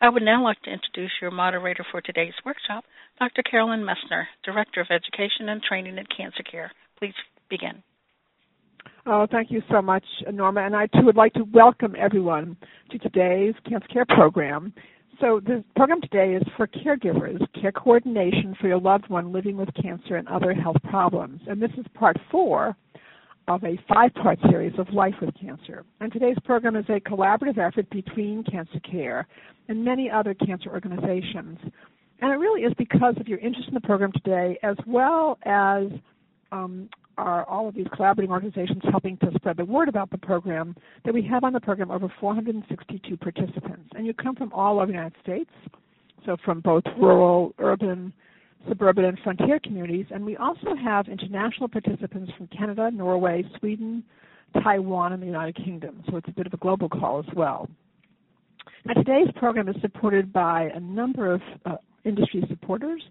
I would now like to introduce your moderator for today's workshop, Dr. Carolyn Messner, Director of Education and Training at Cancer Care. Please begin. Oh, thank you so much, Norma. And I too would like to welcome everyone to today's Cancer Care program. So the program today is for caregivers, care coordination for your loved one living with cancer and other health problems. And this is part four of a five-part series of Life with Cancer. And today's program is a collaborative effort between Cancer Care and many other cancer organizations. And it really is because of your interest in the program today, as well as um, are all of these collaborating organizations helping to spread the word about the program, that we have on the program over 462 participants. And you come from all over the United States, so from both rural, urban, suburban, and frontier communities. And we also have international participants from Canada, Norway, Sweden, Taiwan, and the United Kingdom. So it's a bit of a global call as well. Now, today's program is supported by a number of uh, industry supporters,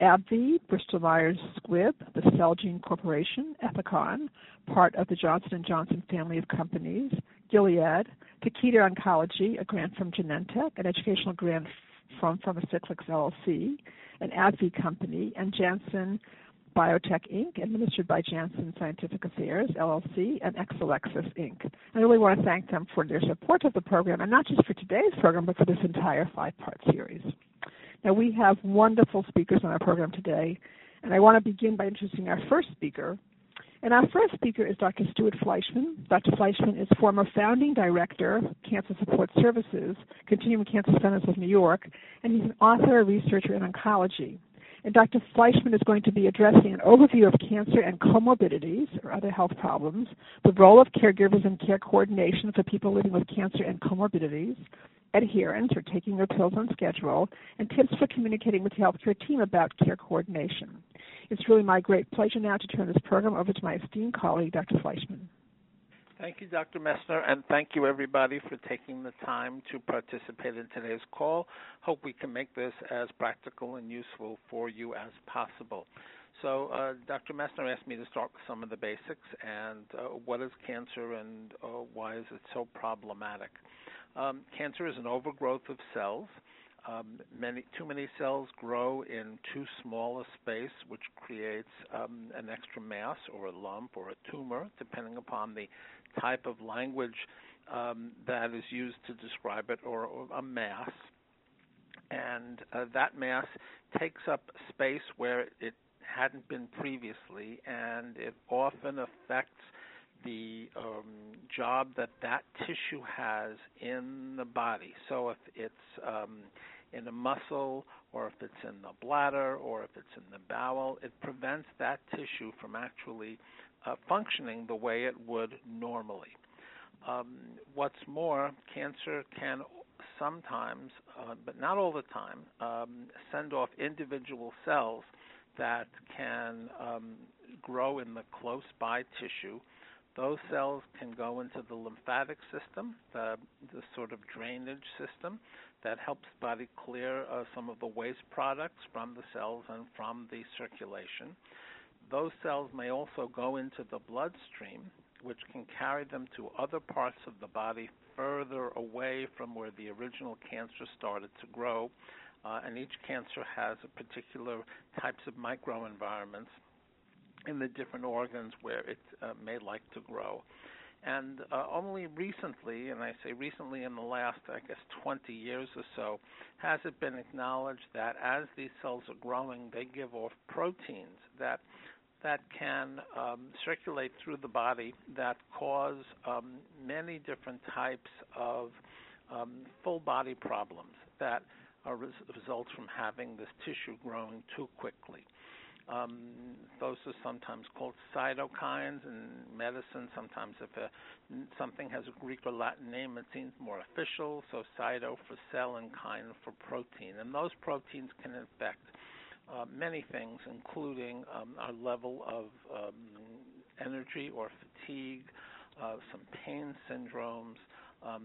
AbbVie, Bristol Myers Squibb, the Celgene Corporation, Ethicon, part of the Johnson & Johnson family of companies, Gilead, Takeda Oncology, a grant from Genentech, an educational grant from Pharmacyclics LLC, an AbbVie company, and Janssen Biotech Inc., administered by Janssen Scientific Affairs LLC, and Exelixis Inc. I really want to thank them for their support of the program, and not just for today's program, but for this entire five-part series. Now, we have wonderful speakers on our program today, and I want to begin by introducing our first speaker. And our first speaker is Dr. Stewart Fleischman. Dr. Fleischman is former founding director, Cancer Support Services, Continuum Cancer Centers of New York, and he's an author, researcher in oncology. And Dr. Fleischman is going to be addressing an overview of cancer and comorbidities or other health problems, the role of caregivers in care coordination for people living with cancer and comorbidities, adherence or taking their pills on schedule, and tips for communicating with the healthcare team about care coordination. It's really my great pleasure now to turn this program over to my esteemed colleague, Dr. Fleischman. Thank you, Dr. Messner, and thank you, everybody, for taking the time to participate in today's call. Hope we can make this as practical and useful for you as possible. So, uh, Dr. Messner asked me to start with some of the basics and uh, what is cancer and uh, why is it so problematic. Um, cancer is an overgrowth of cells. Um, many too many cells grow in too small a space, which creates um, an extra mass or a lump or a tumor, depending upon the type of language um, that is used to describe it, or, or a mass. And uh, that mass takes up space where it hadn't been previously, and it often affects the um, job that that tissue has in the body. So if it's um, in a muscle, or if it's in the bladder, or if it's in the bowel, it prevents that tissue from actually uh, functioning the way it would normally. Um, what's more, cancer can sometimes, uh, but not all the time, um, send off individual cells that can um, grow in the close by tissue those cells can go into the lymphatic system, the, the sort of drainage system that helps the body clear uh, some of the waste products from the cells and from the circulation. Those cells may also go into the bloodstream, which can carry them to other parts of the body further away from where the original cancer started to grow. Uh, and each cancer has a particular types of microenvironments in the different organs where it uh, may like to grow. And uh, only recently, and I say recently in the last, I guess, 20 years or so, has it been acknowledged that as these cells are growing, they give off proteins that that can um, circulate through the body that cause um, many different types of um, full body problems that are res- results from having this tissue growing too quickly. Um, those are sometimes called cytokines in medicine. Sometimes, if a, something has a Greek or Latin name, it seems more official. So, cyto for cell and kine for protein. And those proteins can affect uh, many things, including um, our level of um, energy or fatigue, uh, some pain syndromes, um,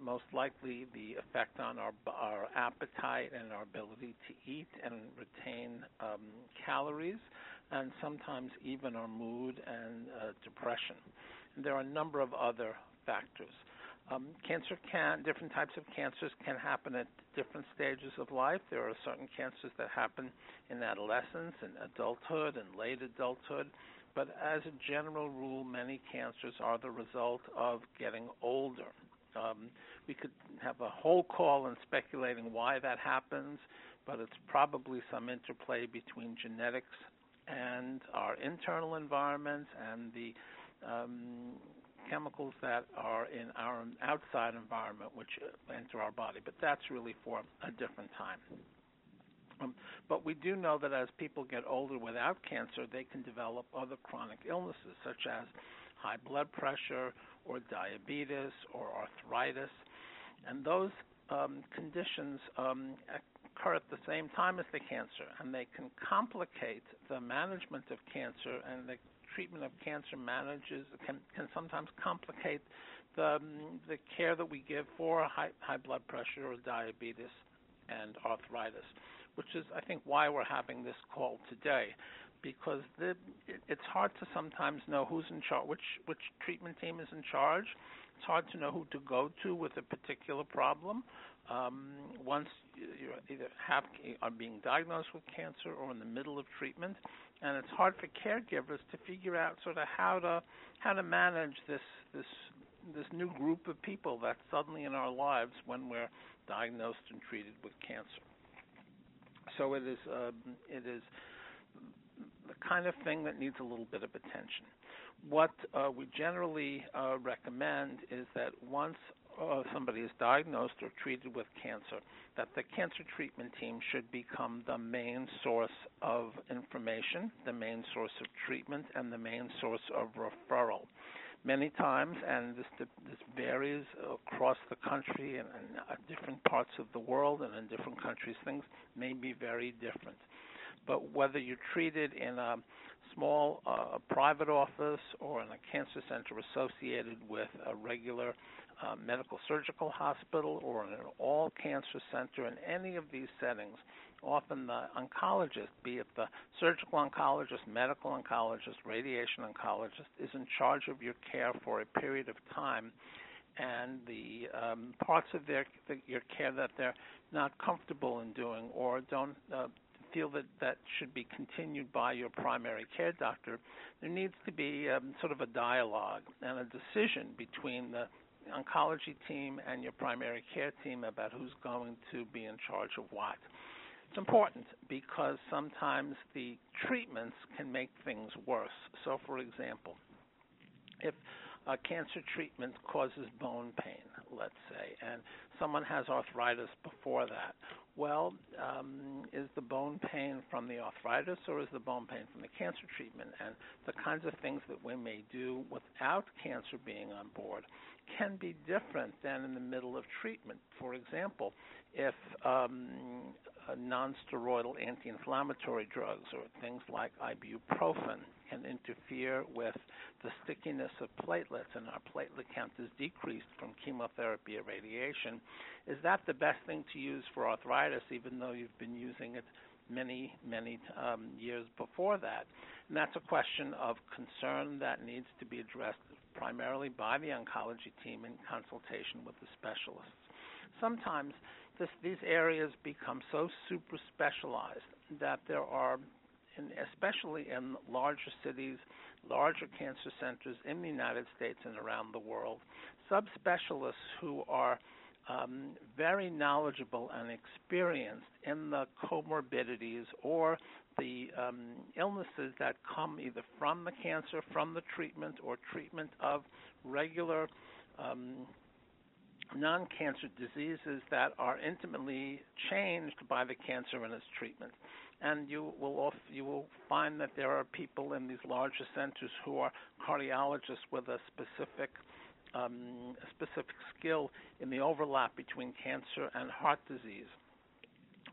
most likely the effect on our our appetite and our ability to eat and retain um, calories, and sometimes even our mood and uh, depression. And there are a number of other factors. Um, cancer can, different types of cancers can happen at different stages of life. There are certain cancers that happen in adolescence and adulthood and late adulthood. But as a general rule, many cancers are the result of getting older. Um, we could have a whole call in speculating why that happens, but it's probably some interplay between genetics and our internal environment and the um, chemicals that are in our outside environment which enter our body. But that's really for a different time. Um, but we do know that as people get older without cancer, they can develop other chronic illnesses such as high blood pressure or diabetes or arthritis. And those um, conditions um, occur at the same time as the cancer, and they can complicate the management of cancer and the treatment of cancer manages can can sometimes complicate the um, the care that we give for high high blood pressure or diabetes and arthritis, which is I think why we're having this call today, because the, it, it's hard to sometimes know who's in charge, which which treatment team is in charge. It's hard to know who to go to with a particular problem. Um, once you either have are being diagnosed with cancer or in the middle of treatment, and it's hard for caregivers to figure out sort of how to how to manage this this this new group of people that's suddenly in our lives when we're diagnosed and treated with cancer. So it is uh, it is the kind of thing that needs a little bit of attention. What uh, we generally uh, recommend is that once uh, somebody is diagnosed or treated with cancer, that the cancer treatment team should become the main source of information, the main source of treatment, and the main source of referral. Many times, and this, this varies across the country and in different parts of the world and in different countries, things may be very different. But whether you're treated in a small uh, private office or in a cancer center associated with a regular uh, medical surgical hospital or in an all cancer center in any of these settings, often the oncologist, be it the surgical oncologist, medical oncologist, radiation oncologist, is in charge of your care for a period of time. And the um, parts of their the, your care that they're not comfortable in doing or don't uh, feel that that should be continued by your primary care doctor, there needs to be um, sort of a dialogue and a decision between the oncology team and your primary care team about who's going to be in charge of what. It's important because sometimes the treatments can make things worse. So, for example, if a cancer treatment causes bone pain, let's say, and someone has arthritis before that. Well, um, is the bone pain from the arthritis or is the bone pain from the cancer treatment? And the kinds of things that we may do without cancer being on board can be different than in the middle of treatment. For example, if um, non-steroidal anti-inflammatory drugs or things like ibuprofen can interfere with the stickiness of platelets and our platelet count is decreased from chemotherapy or radiation, is that the best thing to use for arthritis even though you've been using it many, many um, years before that? And that's a question of concern that needs to be addressed primarily by the oncology team in consultation with the specialists. Sometimes this, these areas become so super specialized that there are, in, especially in larger cities, larger cancer centers in the United States and around the world, subspecialists who are um, very knowledgeable and experienced in the comorbidities or the um, illnesses that come either from the cancer, from the treatment, or treatment of regular um, non cancer diseases that are intimately changed by the cancer and its treatment. And you will off, you will find that there are people in these larger centers who are cardiologists with a specific um, a specific skill in the overlap between cancer and heart disease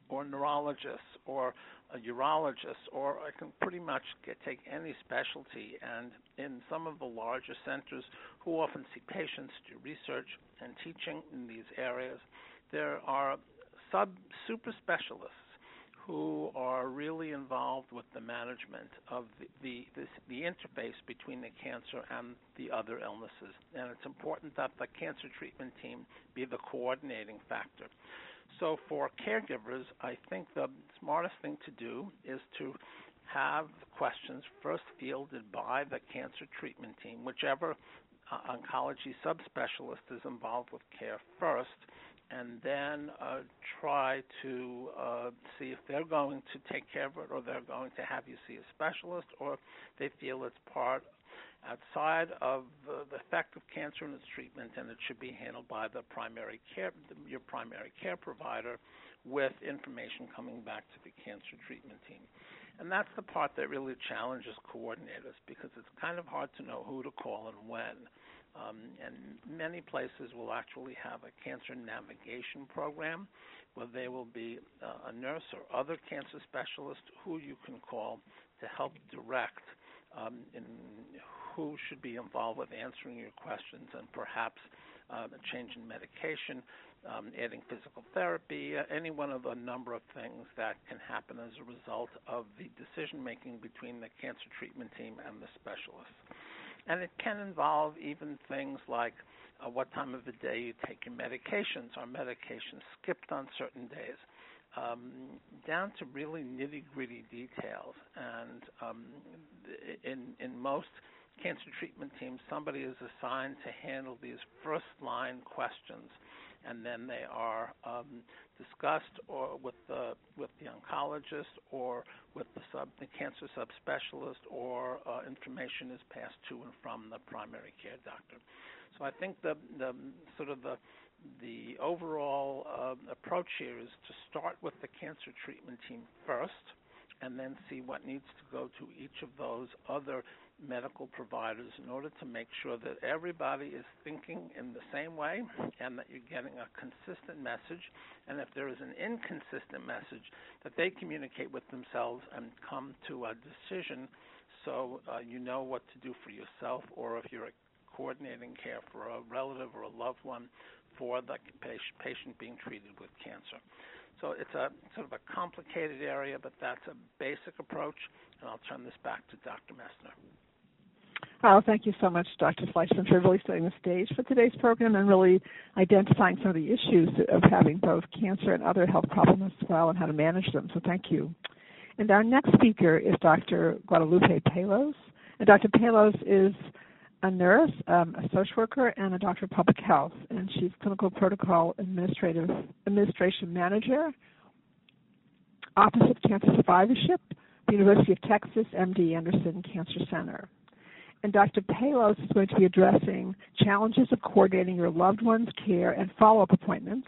or neurologists or a urologist, or I can pretty much get, take any specialty. And in some of the larger centers who often see patients, do research and teaching in these areas, there are sub super specialists who are really involved with the management of the the, this, the interface between the cancer and the other illnesses. And it's important that the cancer treatment team be the coordinating factor. So for caregivers, I think the smartest thing to do is to have questions first fielded by the cancer treatment team, whichever oncology subspecialist is involved with care first, and then uh, try to uh, see if they're going to take care of it or they're going to have you see a specialist or they feel it's part outside of uh, the effect of cancer and its treatment, and it should be handled by the primary care, your primary care provider, with information coming back to the cancer treatment team. And that's the part that really challenges coordinators because it's kind of hard to know who to call and when. Um, and many places will actually have a cancer navigation program where there will be uh, a nurse or other cancer specialist who you can call to help direct um, in who should be involved with answering your questions and perhaps uh, a change in medication, um, adding physical therapy, uh, any one of a number of things that can happen as a result of the decision making between the cancer treatment team and the specialist. And it can involve even things like uh, what time of the day you take your medications. Are medications skipped on certain days? um, down to really nitty gritty details. And um, in in most cancer treatment teams, somebody is assigned to handle these first line questions, and then they are um, discussed or with the with the oncologist or with the sub the cancer subspecialist, or uh, information is passed to and from the primary care doctor. So I think the the sort of the the overall uh, approach here is to start with the cancer treatment team first and then see what needs to go to each of those other medical providers in order to make sure that everybody is thinking in the same way and that you're getting a consistent message. And if there is an inconsistent message, that they communicate with themselves and come to a decision so uh, you know what to do for yourself or if you're coordinating care for a relative or a loved one for the patient being treated with cancer. So it's a sort of a complicated area, but that's a basic approach, and I'll turn this back to Dr. Messner. Oh, thank you so much, Dr. Fleischman, for really setting the stage for today's program and really identifying some of the issues of having both cancer and other health problems as well and how to manage them. So thank you. And our next speaker is Dr. Guadalupe Palos. And Dr. Palos is a nurse, um, a social worker, and a doctor of public health. And she's clinical protocol administrative administration manager, Office of Cancer Survivorship, University of Texas MD Anderson Cancer Center. And Dr. Palos is going to be addressing challenges of coordinating your loved one's care and follow-up appointments,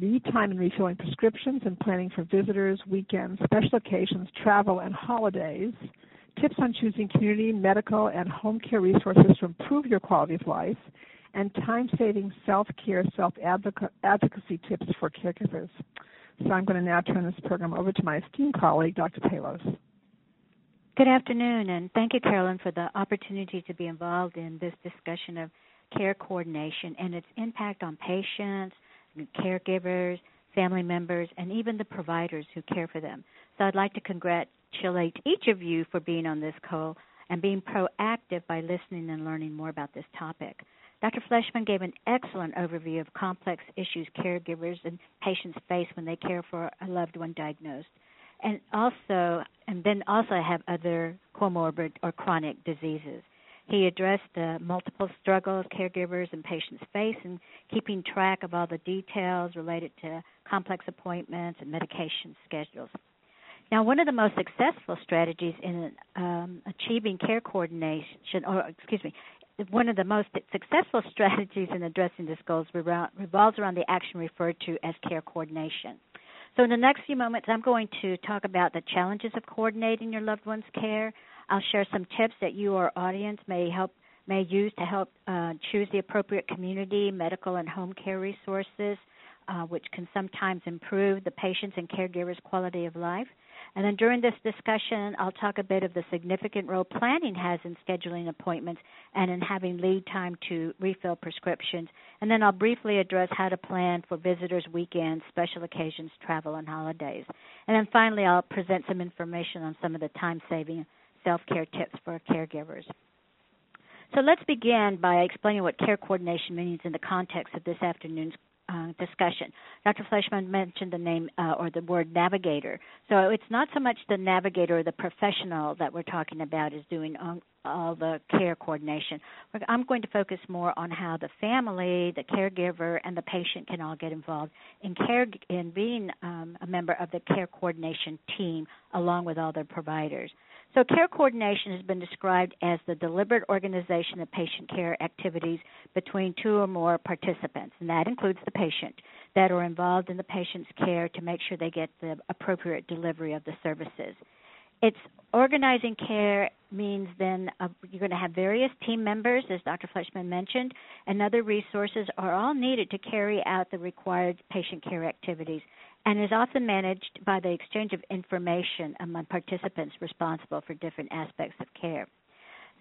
lead time in refilling prescriptions and planning for visitors, weekends, special occasions, travel, and holidays tips on choosing community, medical, and home care resources to improve your quality of life, and time saving self care, self advocacy tips for caregivers. So I'm going to now turn this program over to my esteemed colleague, Dr. Palos. Good afternoon, and thank you, Carolyn, for the opportunity to be involved in this discussion of care coordination and its impact on patients, caregivers, family members, and even the providers who care for them. So I'd like to congratulate each of you for being on this call and being proactive by listening and learning more about this topic. Dr. Fleischman gave an excellent overview of complex issues caregivers and patients face when they care for a loved one diagnosed. And also, and then also have other comorbid or chronic diseases. He addressed the multiple struggles caregivers and patients face in keeping track of all the details related to complex appointments and medication schedules. Now, one of the most successful strategies in um, achieving care coordination, or excuse me, one of the most successful strategies in addressing this goal revolves around the action referred to as care coordination. So, in the next few moments, I'm going to talk about the challenges of coordinating your loved one's care. I'll share some tips that you, our audience, may help may use to help uh, choose the appropriate community, medical, and home care resources uh, which can sometimes improve the patient's and caregiver's quality of life. And then during this discussion, I'll talk a bit of the significant role planning has in scheduling appointments and in having lead time to refill prescriptions. And then I'll briefly address how to plan for visitors, weekends, special occasions, travel, and holidays. And then finally, I'll present some information on some of the time saving self care tips for caregivers. So let's begin by explaining what care coordination means in the context of this afternoon's uh, discussion. Dr. Fleischman mentioned the name uh, or the word navigator. So it's not so much the navigator or the professional that we're talking about is doing all the care coordination. I'm going to focus more on how the family, the caregiver, and the patient can all get involved in care in being um, a member of the care coordination team along with all their providers. So, care coordination has been described as the deliberate organization of patient care activities between two or more participants, and that includes the patient, that are involved in the patient's care to make sure they get the appropriate delivery of the services. It's organizing care means then uh, you're going to have various team members, as Dr. Fleischman mentioned, and other resources are all needed to carry out the required patient care activities and is often managed by the exchange of information among participants responsible for different aspects of care.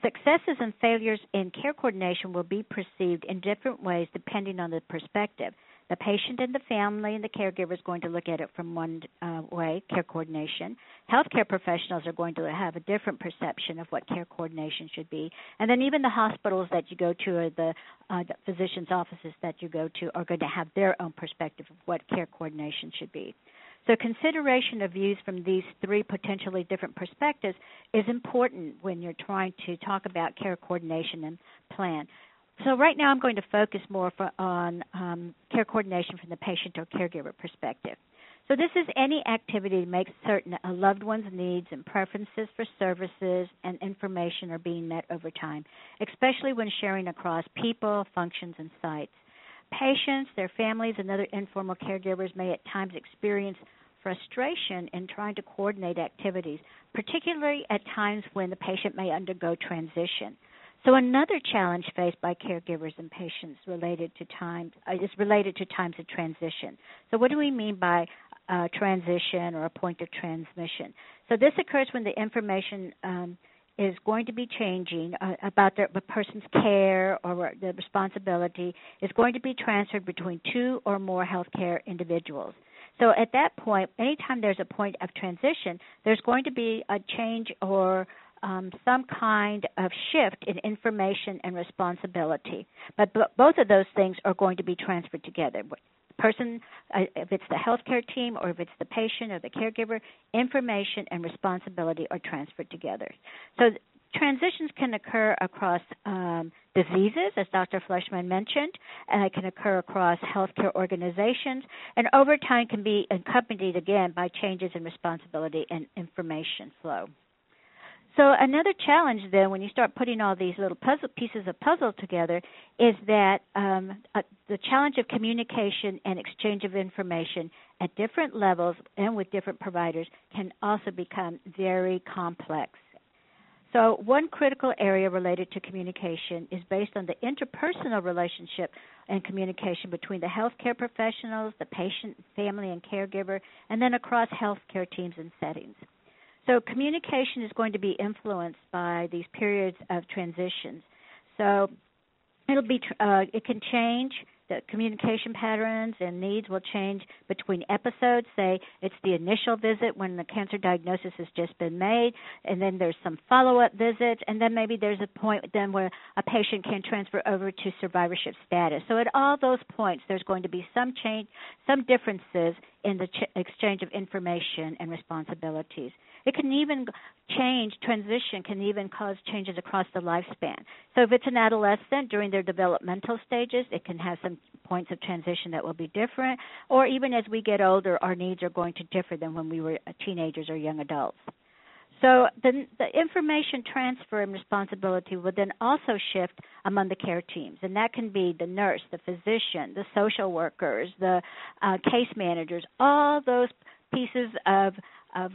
Successes and failures in care coordination will be perceived in different ways depending on the perspective. The patient and the family and the caregiver is going to look at it from one uh, way, care coordination. Healthcare professionals are going to have a different perception of what care coordination should be. And then even the hospitals that you go to or the, uh, the physician's offices that you go to are going to have their own perspective of what care coordination should be. So, consideration of views from these three potentially different perspectives is important when you're trying to talk about care coordination and plan. So right now I'm going to focus more for, on um, care coordination from the patient or caregiver perspective. So this is any activity to make certain a loved one's needs and preferences for services and information are being met over time, especially when sharing across people, functions, and sites. Patients, their families, and other informal caregivers may at times experience frustration in trying to coordinate activities, particularly at times when the patient may undergo transition. So another challenge faced by caregivers and patients related to time uh, is related to times of transition. So what do we mean by uh, transition or a point of transmission? So this occurs when the information um, is going to be changing uh, about the, person's care or the responsibility is going to be transferred between two or more healthcare individuals. So at that point, anytime there's a point of transition, there's going to be a change or um, some kind of shift in information and responsibility. But b- both of those things are going to be transferred together. Person, uh, if it's the healthcare team or if it's the patient or the caregiver, information and responsibility are transferred together. So transitions can occur across um, diseases, as Dr. Fleischman mentioned, and it can occur across healthcare organizations, and over time can be accompanied again by changes in responsibility and information flow. So another challenge then, when you start putting all these little puzzle pieces of puzzle together, is that um, uh, the challenge of communication and exchange of information at different levels and with different providers can also become very complex. So, one critical area related to communication is based on the interpersonal relationship and communication between the healthcare professionals, the patient, family, and caregiver, and then across healthcare teams and settings. So communication is going to be influenced by these periods of transitions. So it'll be uh, it can change the communication patterns and needs will change between episodes. Say it's the initial visit when the cancer diagnosis has just been made, and then there's some follow-up visits, and then maybe there's a point then where a patient can transfer over to survivorship status. So at all those points, there's going to be some change, some differences in the ch- exchange of information and responsibilities. It can even change, transition can even cause changes across the lifespan. So if it's an adolescent during their developmental stages, it can have some points of transition that will be different. Or even as we get older, our needs are going to differ than when we were teenagers or young adults. So the, the, information transfer and responsibility will then also shift among the care teams, and that can be the nurse, the physician, the social workers, the uh, case managers, all those pieces of of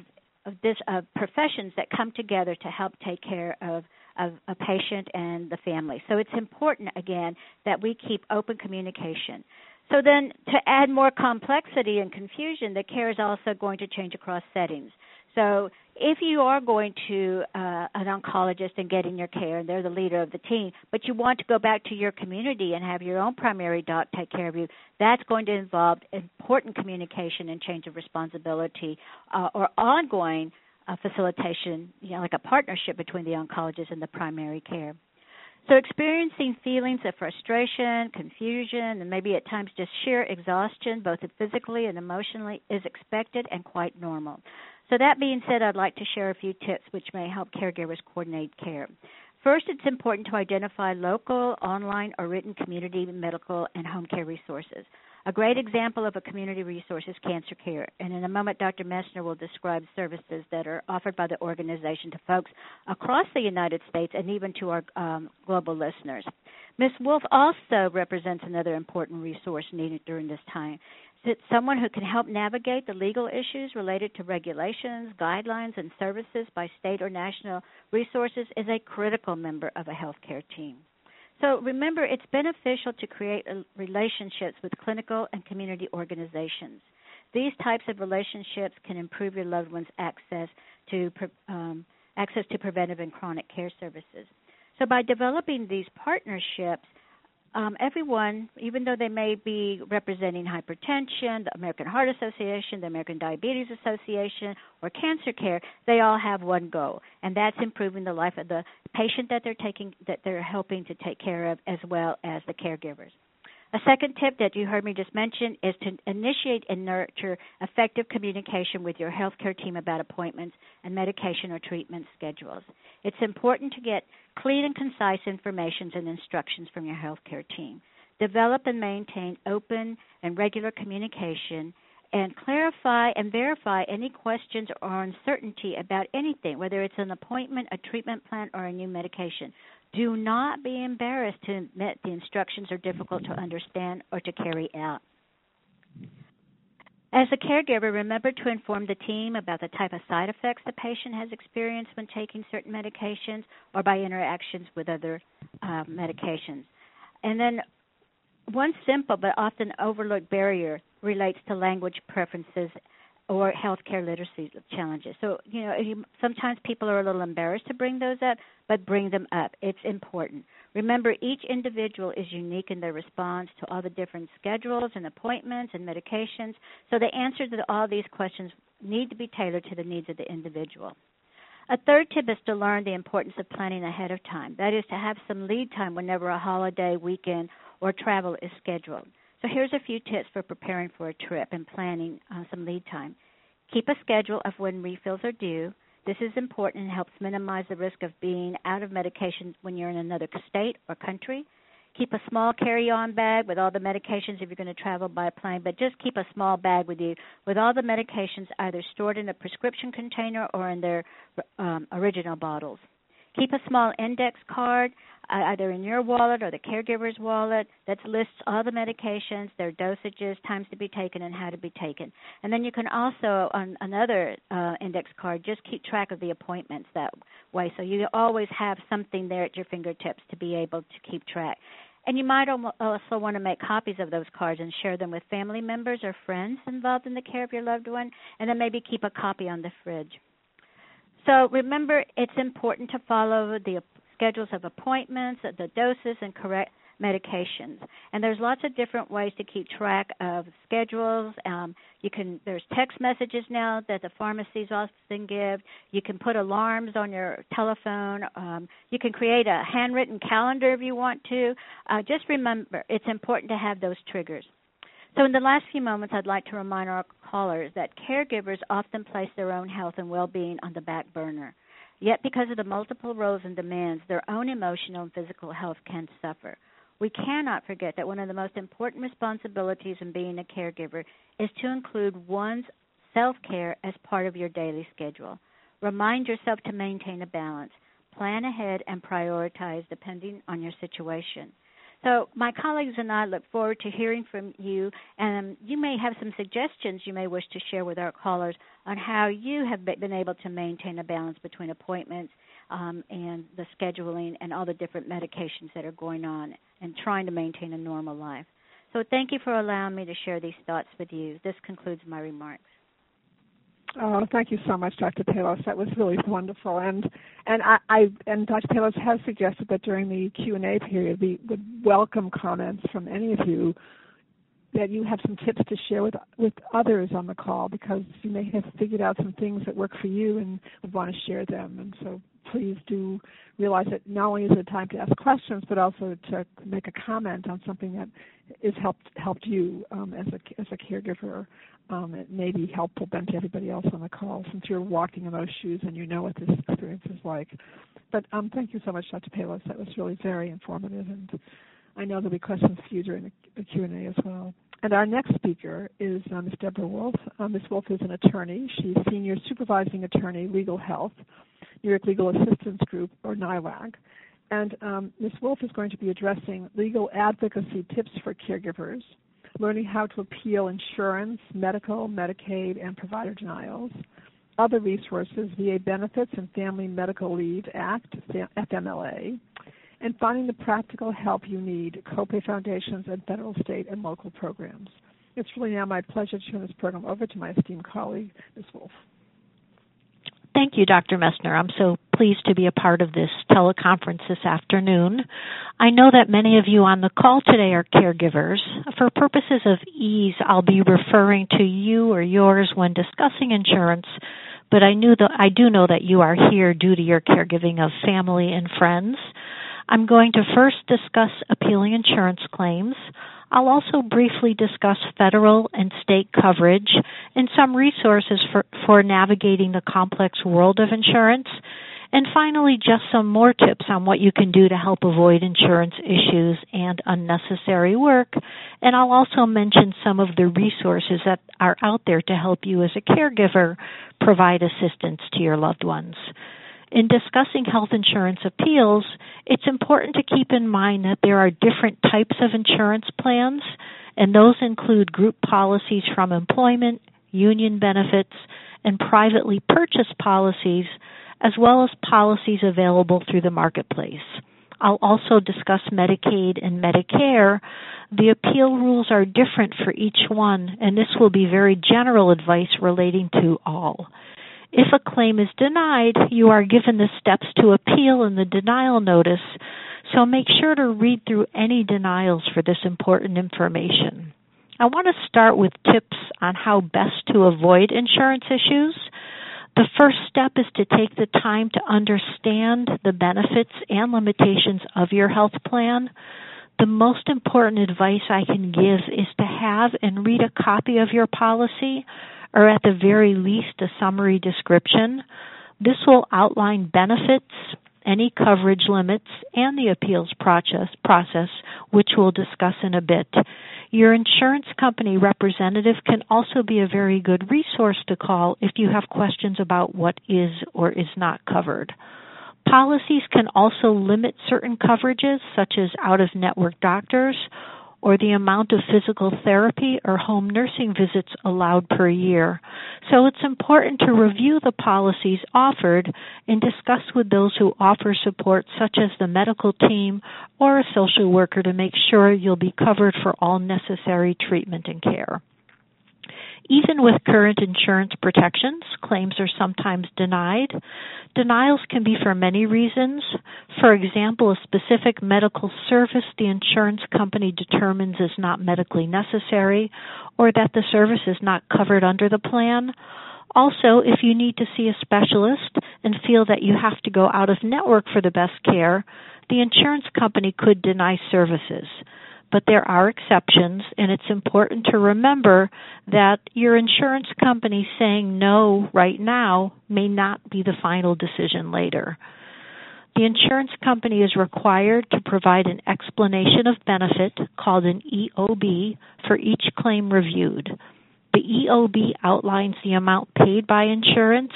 of this of professions that come together to help take care of of a patient and the family. So it's important again that we keep open communication. So then, to add more complexity and confusion, the care is also going to change across settings. So if you are going to uh, an oncologist and getting your care, and they're the leader of the team, but you want to go back to your community and have your own primary doc take care of you, that's going to involve important communication and change of responsibility uh, or ongoing uh, facilitation, you know, like a partnership between the oncologist and the primary care. So, experiencing feelings of frustration, confusion, and maybe at times just sheer exhaustion, both physically and emotionally, is expected and quite normal. So, that being said, I'd like to share a few tips which may help caregivers coordinate care. First, it's important to identify local, online, or written community medical and home care resources. A great example of a community resource is cancer care, and in a moment, Dr. Messner will describe services that are offered by the organization to folks across the United States and even to our um, global listeners. Ms. Wolf also represents another important resource needed during this time. It's someone who can help navigate the legal issues related to regulations, guidelines, and services by state or national resources is a critical member of a healthcare team. So remember, it's beneficial to create relationships with clinical and community organizations. These types of relationships can improve your loved one's access to um, access to preventive and chronic care services. So by developing these partnerships, um, everyone, even though they may be representing hypertension, the American Heart Association, the American Diabetes Association, or cancer care, they all have one goal, and that's improving the life of the patient that they're taking, that they're helping to take care of, as well as the caregivers. A second tip that you heard me just mention is to initiate and nurture effective communication with your healthcare team about appointments and medication or treatment schedules. It's important to get clean and concise information and instructions from your healthcare team. Develop and maintain open and regular communication and clarify and verify any questions or uncertainty about anything, whether it's an appointment, a treatment plan, or a new medication. Do not be embarrassed to admit the instructions are difficult to understand or to carry out. As a caregiver, remember to inform the team about the type of side effects the patient has experienced when taking certain medications or by interactions with other uh, medications. And then, one simple but often overlooked barrier relates to language preferences or healthcare literacy challenges. So, you know, sometimes people are a little embarrassed to bring those up, but bring them up. It's important. Remember, each individual is unique in their response to all the different schedules and appointments and medications, so the answers to all these questions need to be tailored to the needs of the individual. A third tip is to learn the importance of planning ahead of time. That is, to have some lead time whenever a holiday, weekend, or travel is scheduled. So here's a few tips for preparing for a trip and planning uh, some lead time. Keep a schedule of when refills are due. This is important and helps minimize the risk of being out of medication when you're in another state or country. Keep a small carry-on bag with all the medications if you're going to travel by plane, but just keep a small bag with you with all the medications either stored in a prescription container or in their um, original bottles. Keep a small index card, uh, either in your wallet or the caregiver's wallet, that lists all the medications, their dosages, times to be taken, and how to be taken. And then you can also, on another uh, index card, just keep track of the appointments that way. So you always have something there at your fingertips to be able to keep track. And you might also want to make copies of those cards and share them with family members or friends involved in the care of your loved one, and then maybe keep a copy on the fridge. So remember, it's important to follow the schedules of appointments, the doses, and correct medications. And there's lots of different ways to keep track of schedules. Um, you can there's text messages now that the pharmacies often give. You can put alarms on your telephone. Um, you can create a handwritten calendar if you want to. Uh, just remember, it's important to have those triggers. So, in the last few moments, I'd like to remind our callers that caregivers often place their own health and well being on the back burner. Yet, because of the multiple roles and demands, their own emotional and physical health can suffer. We cannot forget that one of the most important responsibilities in being a caregiver is to include one's self care as part of your daily schedule. Remind yourself to maintain a balance, plan ahead, and prioritize depending on your situation. So, my colleagues and I look forward to hearing from you, and you may have some suggestions you may wish to share with our callers on how you have been able to maintain a balance between appointments um, and the scheduling and all the different medications that are going on and trying to maintain a normal life. So thank you for allowing me to share these thoughts with you. This concludes my remarks. Oh, thank you so much, Dr. Palos. That was really wonderful. And and I, I and Dr. Palos has suggested that during the Q and A period, we would welcome comments from any of you that you have some tips to share with with others on the call because you may have figured out some things that work for you and would want to share them. And so please do realize that not only is it time to ask questions, but also to make a comment on something that is helped helped you um, as a as a caregiver. Um, it may be helpful then to everybody else on the call since you're walking in those shoes and you know what this experience is like. But um, thank you so much, Dr. Palos. That was really very informative, and I know there'll be questions for you during the, Q&A as well. And our next speaker is uh, Ms. Deborah Wolf. Uh, Ms. Wolf is an attorney. She's Senior Supervising Attorney, Legal Health, New York Legal Assistance Group, or NYLAG. And um, Ms. Wolf is going to be addressing legal advocacy tips for caregivers, learning how to appeal insurance, medical, Medicaid, and provider denials, other resources, VA Benefits and Family Medical Leave Act, FMLA, and finding the practical help you need, copay foundations, and federal, state, and local programs. It's really now my pleasure to turn this program over to my esteemed colleague, Ms. Wolf. Thank you, Dr. Messner. I'm so pleased to be a part of this teleconference this afternoon. I know that many of you on the call today are caregivers. For purposes of ease, I'll be referring to you or yours when discussing insurance, but I knew that I do know that you are here due to your caregiving of family and friends. I'm going to first discuss appealing insurance claims. I'll also briefly discuss federal and state coverage and some resources for, for navigating the complex world of insurance. And finally, just some more tips on what you can do to help avoid insurance issues and unnecessary work. And I'll also mention some of the resources that are out there to help you as a caregiver provide assistance to your loved ones. In discussing health insurance appeals, it's important to keep in mind that there are different types of insurance plans, and those include group policies from employment, union benefits, and privately purchased policies, as well as policies available through the marketplace. I'll also discuss Medicaid and Medicare. The appeal rules are different for each one, and this will be very general advice relating to all. If a claim is denied, you are given the steps to appeal in the denial notice, so make sure to read through any denials for this important information. I want to start with tips on how best to avoid insurance issues. The first step is to take the time to understand the benefits and limitations of your health plan. The most important advice I can give is to have and read a copy of your policy or at the very least a summary description. This will outline benefits, any coverage limits, and the appeals process, which we'll discuss in a bit. Your insurance company representative can also be a very good resource to call if you have questions about what is or is not covered. Policies can also limit certain coverages, such as out of network doctors or the amount of physical therapy or home nursing visits allowed per year. So it's important to review the policies offered and discuss with those who offer support, such as the medical team or a social worker, to make sure you'll be covered for all necessary treatment and care. Even with current insurance protections, claims are sometimes denied. Denials can be for many reasons. For example, a specific medical service the insurance company determines is not medically necessary or that the service is not covered under the plan. Also, if you need to see a specialist and feel that you have to go out of network for the best care, the insurance company could deny services but there are exceptions, and it's important to remember that your insurance company saying no right now may not be the final decision later. The insurance company is required to provide an explanation of benefit called an EOB for each claim reviewed. The EOB outlines the amount paid by insurance,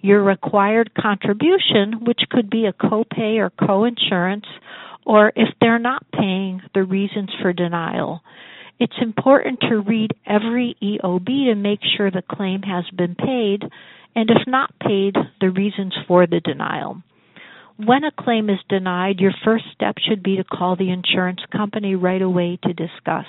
your required contribution, which could be a copay or coinsurance, or if they're not paying, the reasons for denial. It's important to read every EOB to make sure the claim has been paid, and if not paid, the reasons for the denial. When a claim is denied, your first step should be to call the insurance company right away to discuss.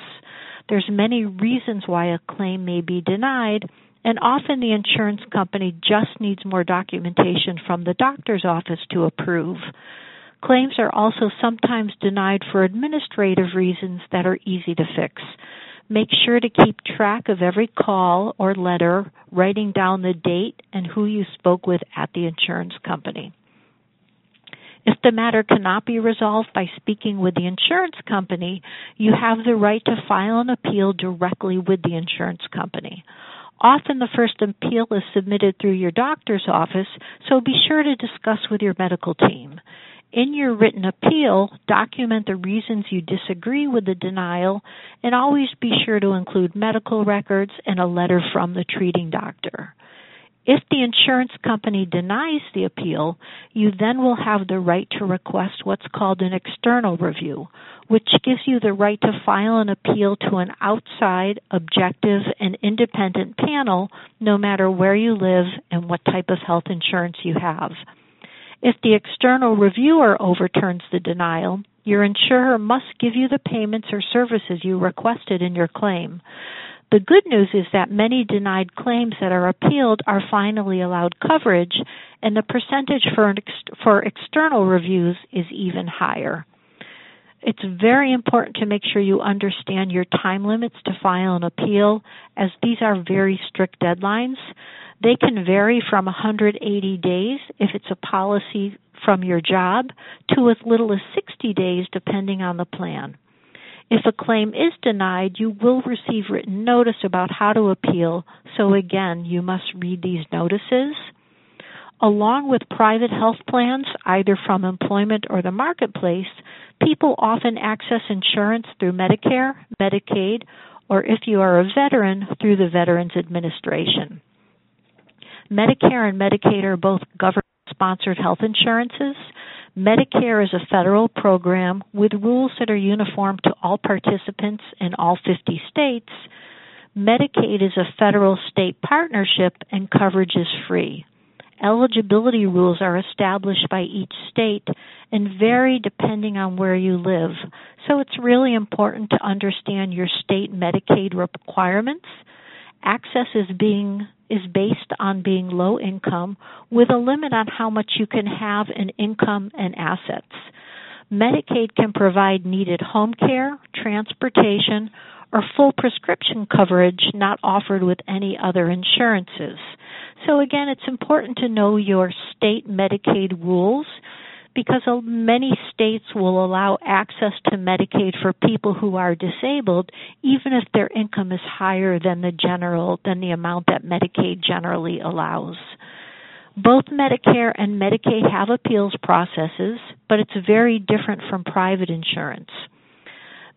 There's many reasons why a claim may be denied, and often the insurance company just needs more documentation from the doctor's office to approve. Claims are also sometimes denied for administrative reasons that are easy to fix. Make sure to keep track of every call or letter, writing down the date and who you spoke with at the insurance company. If the matter cannot be resolved by speaking with the insurance company, you have the right to file an appeal directly with the insurance company. Often the first appeal is submitted through your doctor's office, so be sure to discuss with your medical team. In your written appeal, document the reasons you disagree with the denial and always be sure to include medical records and a letter from the treating doctor. If the insurance company denies the appeal, you then will have the right to request what's called an external review, which gives you the right to file an appeal to an outside, objective, and independent panel no matter where you live and what type of health insurance you have. If the external reviewer overturns the denial, your insurer must give you the payments or services you requested in your claim. The good news is that many denied claims that are appealed are finally allowed coverage, and the percentage for, ex- for external reviews is even higher. It's very important to make sure you understand your time limits to file an appeal, as these are very strict deadlines. They can vary from 180 days if it's a policy from your job to as little as 60 days depending on the plan. If a claim is denied, you will receive written notice about how to appeal, so again, you must read these notices. Along with private health plans, either from employment or the marketplace, people often access insurance through Medicare, Medicaid, or if you are a veteran, through the Veterans Administration. Medicare and Medicaid are both government sponsored health insurances. Medicare is a federal program with rules that are uniform to all participants in all 50 states. Medicaid is a federal state partnership and coverage is free. Eligibility rules are established by each state and vary depending on where you live. So it's really important to understand your state Medicaid requirements. Access is being is based on being low income with a limit on how much you can have in income and assets. Medicaid can provide needed home care, transportation, or full prescription coverage not offered with any other insurances. So again, it's important to know your state Medicaid rules because many states will allow access to Medicaid for people who are disabled even if their income is higher than the general than the amount that Medicaid generally allows. Both Medicare and Medicaid have appeals processes, but it's very different from private insurance.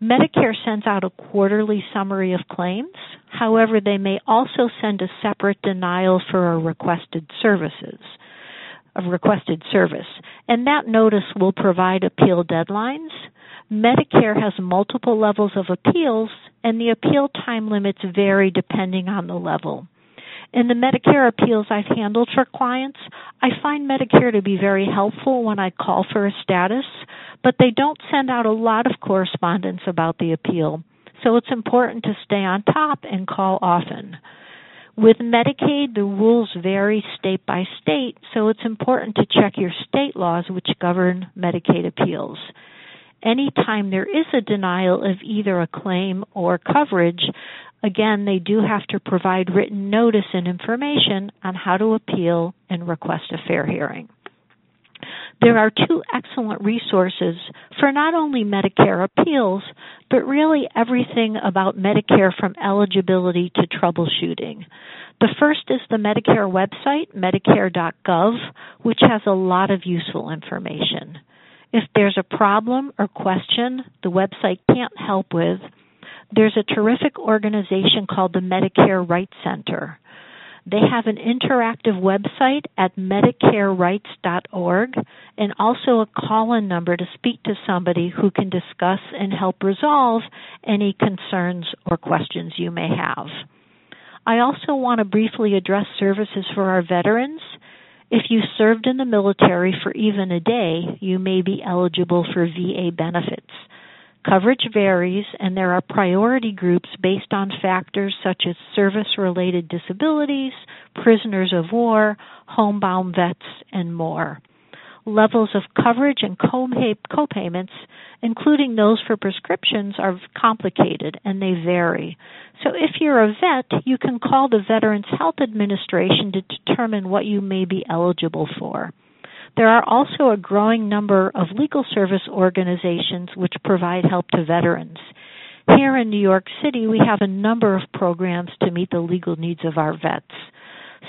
Medicare sends out a quarterly summary of claims. However, they may also send a separate denial for requested services of requested service, and that notice will provide appeal deadlines. Medicare has multiple levels of appeals, and the appeal time limits vary depending on the level. In the Medicare appeals I've handled for clients, I find Medicare to be very helpful when I call for a status, but they don't send out a lot of correspondence about the appeal. So it's important to stay on top and call often. With Medicaid, the rules vary state by state, so it's important to check your state laws which govern Medicaid appeals. Anytime there is a denial of either a claim or coverage, again, they do have to provide written notice and information on how to appeal and request a fair hearing. There are two excellent resources for not only Medicare appeals, but really everything about Medicare from eligibility to troubleshooting. The first is the Medicare website, medicare.gov, which has a lot of useful information. If there's a problem or question the website can't help with, there's a terrific organization called the Medicare Rights Center. They have an interactive website at medicarerights.org and also a call in number to speak to somebody who can discuss and help resolve any concerns or questions you may have. I also want to briefly address services for our veterans. If you served in the military for even a day, you may be eligible for VA benefits. Coverage varies, and there are priority groups based on factors such as service related disabilities, prisoners of war, homebound vets, and more. Levels of coverage and co-payments, including those for prescriptions, are complicated and they vary. So if you're a vet, you can call the Veterans Health Administration to determine what you may be eligible for. There are also a growing number of legal service organizations which provide help to veterans. Here in New York City, we have a number of programs to meet the legal needs of our vets.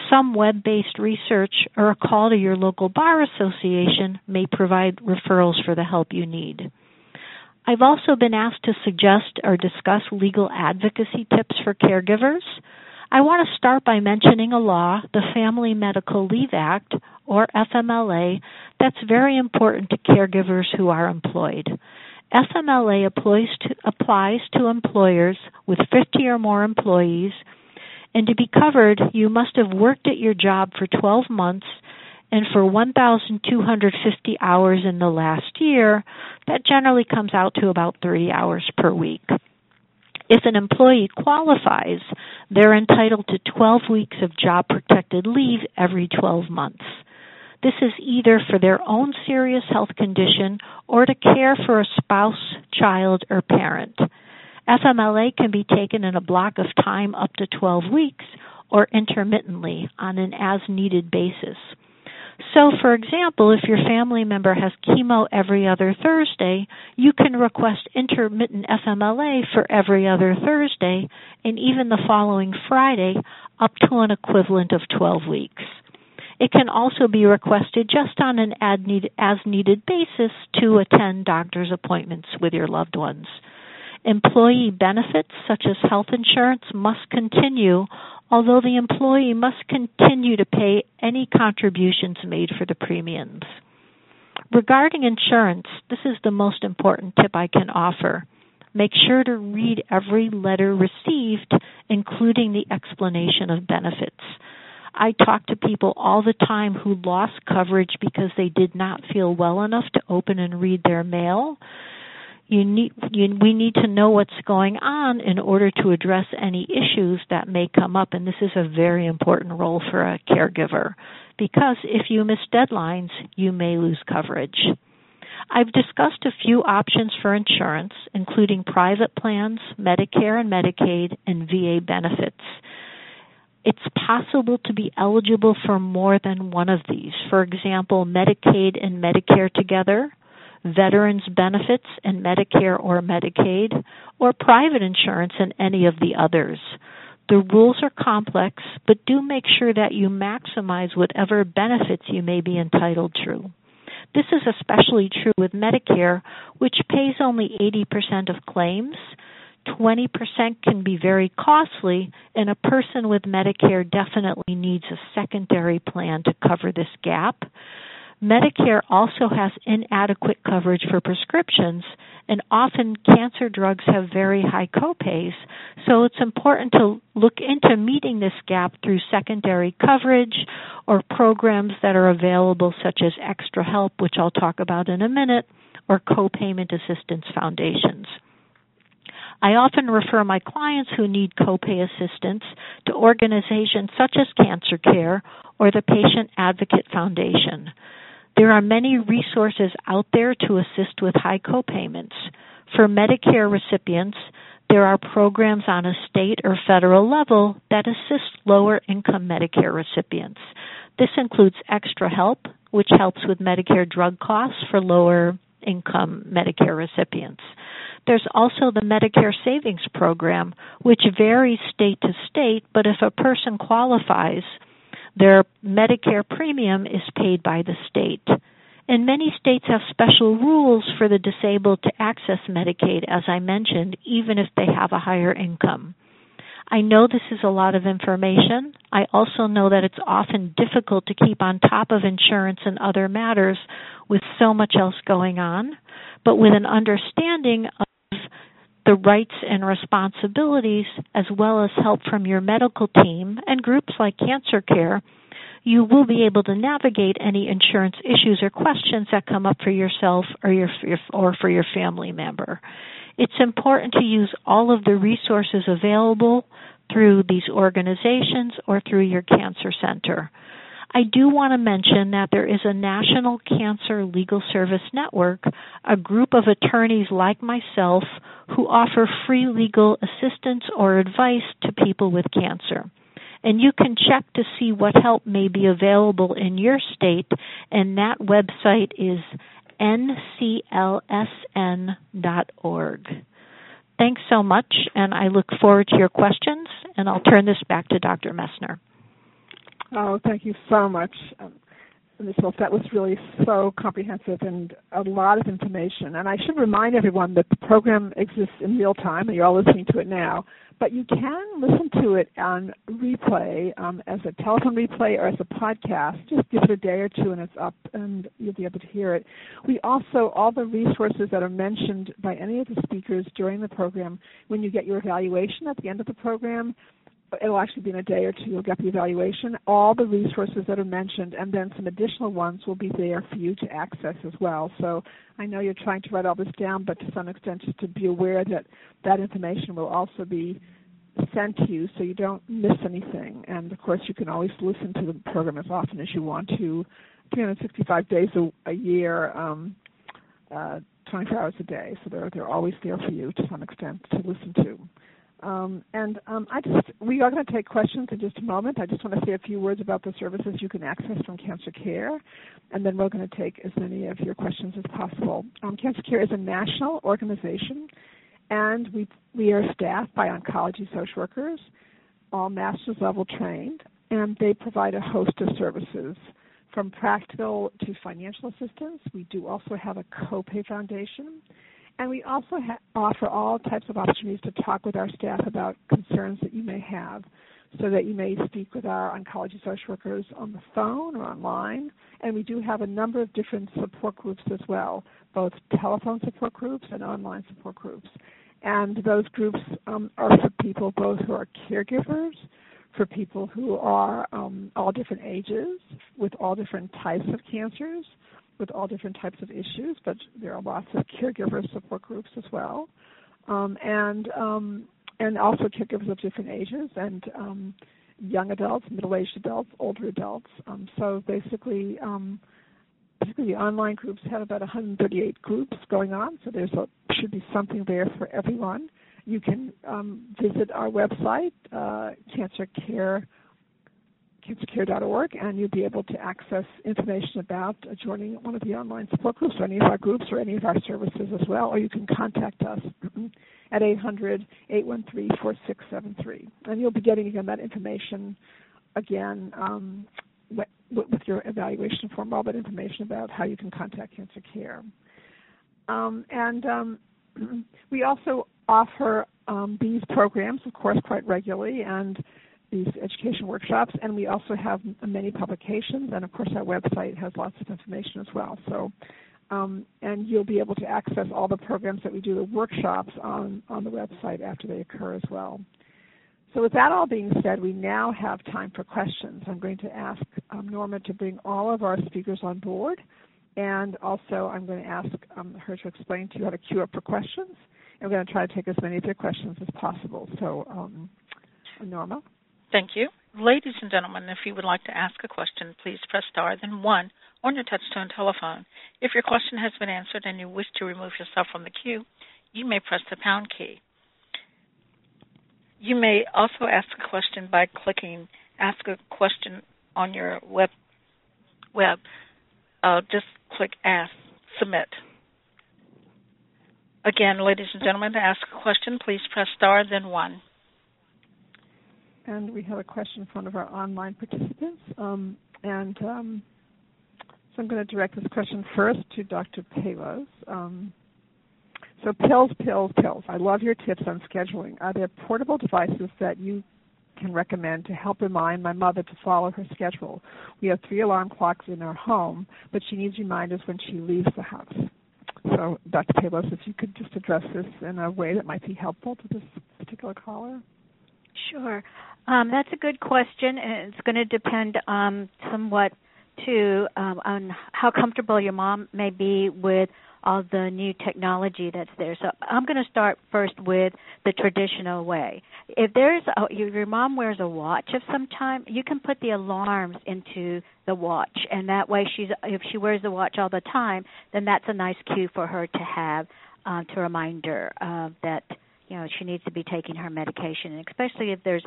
Some web based research or a call to your local bar association may provide referrals for the help you need. I've also been asked to suggest or discuss legal advocacy tips for caregivers. I want to start by mentioning a law, the Family Medical Leave Act, or FMLA, that's very important to caregivers who are employed. FMLA applies to, applies to employers with 50 or more employees, and to be covered, you must have worked at your job for 12 months and for 1,250 hours in the last year, that generally comes out to about 30 hours per week. If an employee qualifies, they're entitled to 12 weeks of job protected leave every 12 months. This is either for their own serious health condition or to care for a spouse, child, or parent. FMLA can be taken in a block of time up to 12 weeks or intermittently on an as needed basis. So, for example, if your family member has chemo every other Thursday, you can request intermittent FMLA for every other Thursday and even the following Friday up to an equivalent of 12 weeks. It can also be requested just on an as needed basis to attend doctor's appointments with your loved ones. Employee benefits such as health insurance must continue although the employee must continue to pay any contributions made for the premiums. Regarding insurance, this is the most important tip I can offer. Make sure to read every letter received, including the explanation of benefits. I talk to people all the time who lost coverage because they did not feel well enough to open and read their mail you need you, we need to know what's going on in order to address any issues that may come up. And this is a very important role for a caregiver because if you miss deadlines you may lose coverage. I've discussed a few options for insurance including private plans, Medicare and Medicaid and VA benefits. It's possible to be eligible for more than one of these. For example, Medicaid and Medicare together, veterans benefits and Medicare or Medicaid, or private insurance and any of the others. The rules are complex, but do make sure that you maximize whatever benefits you may be entitled to. This is especially true with Medicare, which pays only 80% of claims. 20% can be very costly, and a person with Medicare definitely needs a secondary plan to cover this gap. Medicare also has inadequate coverage for prescriptions, and often cancer drugs have very high copays. So it's important to look into meeting this gap through secondary coverage or programs that are available, such as Extra Help, which I'll talk about in a minute, or copayment assistance foundations. I often refer my clients who need copay assistance to organizations such as Cancer Care or the Patient Advocate Foundation. There are many resources out there to assist with high copayments. For Medicare recipients, there are programs on a state or federal level that assist lower income Medicare recipients. This includes Extra Help, which helps with Medicare drug costs for lower income Medicare recipients. There's also the Medicare Savings Program, which varies state to state, but if a person qualifies, their Medicare premium is paid by the state. And many states have special rules for the disabled to access Medicaid, as I mentioned, even if they have a higher income. I know this is a lot of information. I also know that it's often difficult to keep on top of insurance and other matters with so much else going on. But with an understanding of the rights and responsibilities, as well as help from your medical team and groups like Cancer Care, you will be able to navigate any insurance issues or questions that come up for yourself or your or for your family member. It's important to use all of the resources available through these organizations or through your cancer center. I do want to mention that there is a National Cancer Legal Service Network, a group of attorneys like myself who offer free legal assistance or advice to people with cancer. And you can check to see what help may be available in your state, and that website is nclsn.org. Thanks so much, and I look forward to your questions, and I'll turn this back to Dr. Messner. Oh, thank you so much, um, Ms. Wolf. That was really so comprehensive and a lot of information. And I should remind everyone that the program exists in real time, and you're all listening to it now. But you can listen to it on replay um, as a telephone replay or as a podcast. Just give it a day or two, and it's up, and you'll be able to hear it. We also all the resources that are mentioned by any of the speakers during the program. When you get your evaluation at the end of the program, it'll actually be in a day or two you'll get the evaluation. All the resources that are mentioned and then some additional ones will be there for you to access as well. So i know you're trying to write all this down but to some extent just to be aware that that information will also be sent to you so you don't miss anything. And of course you can always listen to the program as often as you want to 365 days a, a year um, uh, 24 hours a day. So they're they're always there for you to some extent to listen to um, and um, I just we are going to take questions in just a moment. I just want to say a few words about the services you can access from Cancer Care, and then we're going to take as many of your questions as possible. Um, Cancer Care is a national organization, and we we are staffed by oncology social workers, all master's level trained, and they provide a host of services from practical to financial assistance. We do also have a copay foundation and we also ha- offer all types of opportunities to talk with our staff about concerns that you may have so that you may speak with our oncology social workers on the phone or online. And we do have a number of different support groups as well, both telephone support groups and online support groups. And those groups um, are for people both who are caregivers, for people who are um, all different ages, with all different types of cancers, with all different types of issues, but there are lots of caregiver support groups as well, um, and um, and also caregivers of different ages and um, young adults, middle-aged adults, older adults. Um, so basically, um, basically the online groups have about 138 groups going on. So there's a, should be something there for everyone. You can um, visit our website, uh, Cancer Care cancercare.org, and you'll be able to access information about joining one of the online support groups or any of our groups or any of our services as well, or you can contact us at 800-813-4673. And you'll be getting again that information again um, with, with your evaluation form, all that information about how you can contact Cancer Care. Um, and um, we also offer um, these programs, of course, quite regularly, and these education workshops, and we also have many publications, and of course our website has lots of information as well. So, um, and you'll be able to access all the programs that we do, the workshops on on the website after they occur as well. So, with that all being said, we now have time for questions. I'm going to ask um, Norma to bring all of our speakers on board, and also I'm going to ask um, her to explain to you how to queue up for questions. And we're going to try to take as many of your questions as possible. So, um, Norma. Thank you. Ladies and gentlemen, if you would like to ask a question, please press star then one on your touch-tone telephone. If your question has been answered and you wish to remove yourself from the queue, you may press the pound key. You may also ask a question by clicking Ask a Question on your web. web. Uh, just click Ask, Submit. Again, ladies and gentlemen, to ask a question, please press star then one. And we have a question from one of our online participants. Um, and um, so I'm going to direct this question first to Dr. Palos. Um, so pills, pills, pills. I love your tips on scheduling. Are there portable devices that you can recommend to help remind my mother to follow her schedule? We have three alarm clocks in our home, but she needs reminders when she leaves the house. So, Dr. Palos, if you could just address this in a way that might be helpful to this particular caller. Sure. Um, that's a good question, and it's going to depend um, somewhat too um, on how comfortable your mom may be with all the new technology that's there. So I'm going to start first with the traditional way. If there's a, your mom wears a watch of some time, you can put the alarms into the watch, and that way she's if she wears the watch all the time, then that's a nice cue for her to have uh, to remind her uh, that you know she needs to be taking her medication, and especially if there's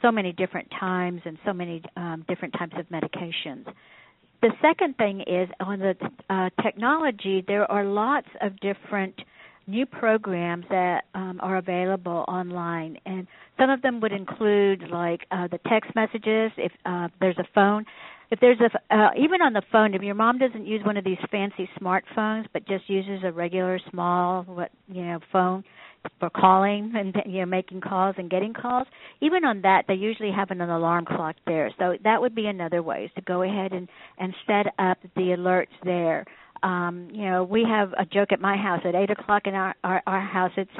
so many different times and so many um, different types of medications. The second thing is on the uh, technology, there are lots of different new programs that um, are available online, and some of them would include like uh, the text messages. If uh, there's a phone, if there's a uh, even on the phone, if your mom doesn't use one of these fancy smartphones but just uses a regular small what you know phone, for calling and you know making calls and getting calls. Even on that they usually have an, alarm clock there. So that would be another way is to go ahead and and set up the alerts there. Um you know we have a joke at my house. At eight o'clock in our our, our house it's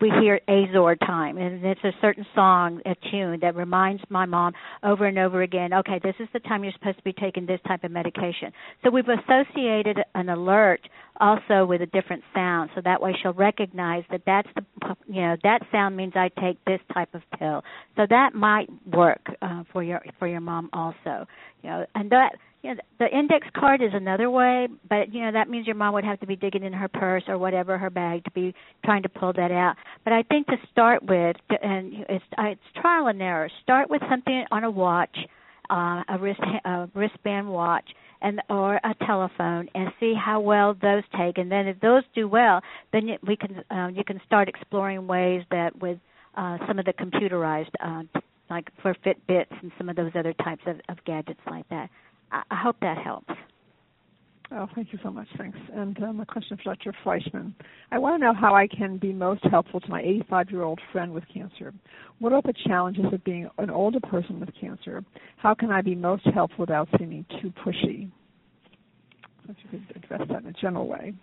we hear Azor time, and it's a certain song, a tune that reminds my mom over and over again. Okay, this is the time you're supposed to be taking this type of medication. So we've associated an alert also with a different sound, so that way she'll recognize that that's the you know that sound means I take this type of pill. So that might work uh, for your for your mom also. You know, and that you the index card is another way, but you know that means your mom would have to be digging in her purse or whatever her bag to be trying to pull that out. But I think to start with, and it's it's trial and error. Start with something on a watch, uh, a wrist a wristband watch, and or a telephone, and see how well those take. And then if those do well, then we can um, you can start exploring ways that with uh, some of the computerized. Uh, like for Fitbits and some of those other types of, of gadgets like that. I, hope that helps. Oh, thank you so much. Thanks. And um, a question for Dr. Fleischman. I want to know how I can be most helpful to my 85 year old friend with cancer. What are the challenges of being an older person with cancer? How can I be most helpful without seeming too pushy? If you could address that in a general way.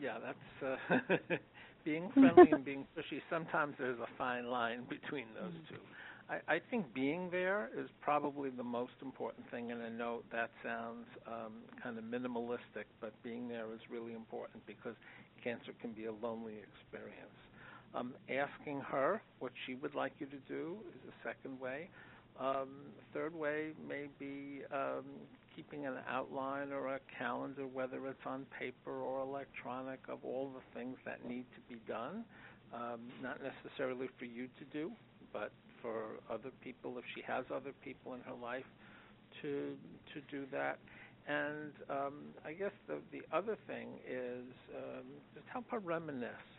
Yeah, that's uh, being friendly and being pushy. Sometimes there's a fine line between those two. I, I think being there is probably the most important thing, and I know that sounds um, kind of minimalistic, but being there is really important because cancer can be a lonely experience. Um, asking her what she would like you to do is a second way. Um, third way may be um, keeping an outline or a calendar, whether it's on paper or electronic, of all the things that need to be done. Um, not necessarily for you to do, but for other people if she has other people in her life to to do that. And um, I guess the the other thing is um, just help her reminisce,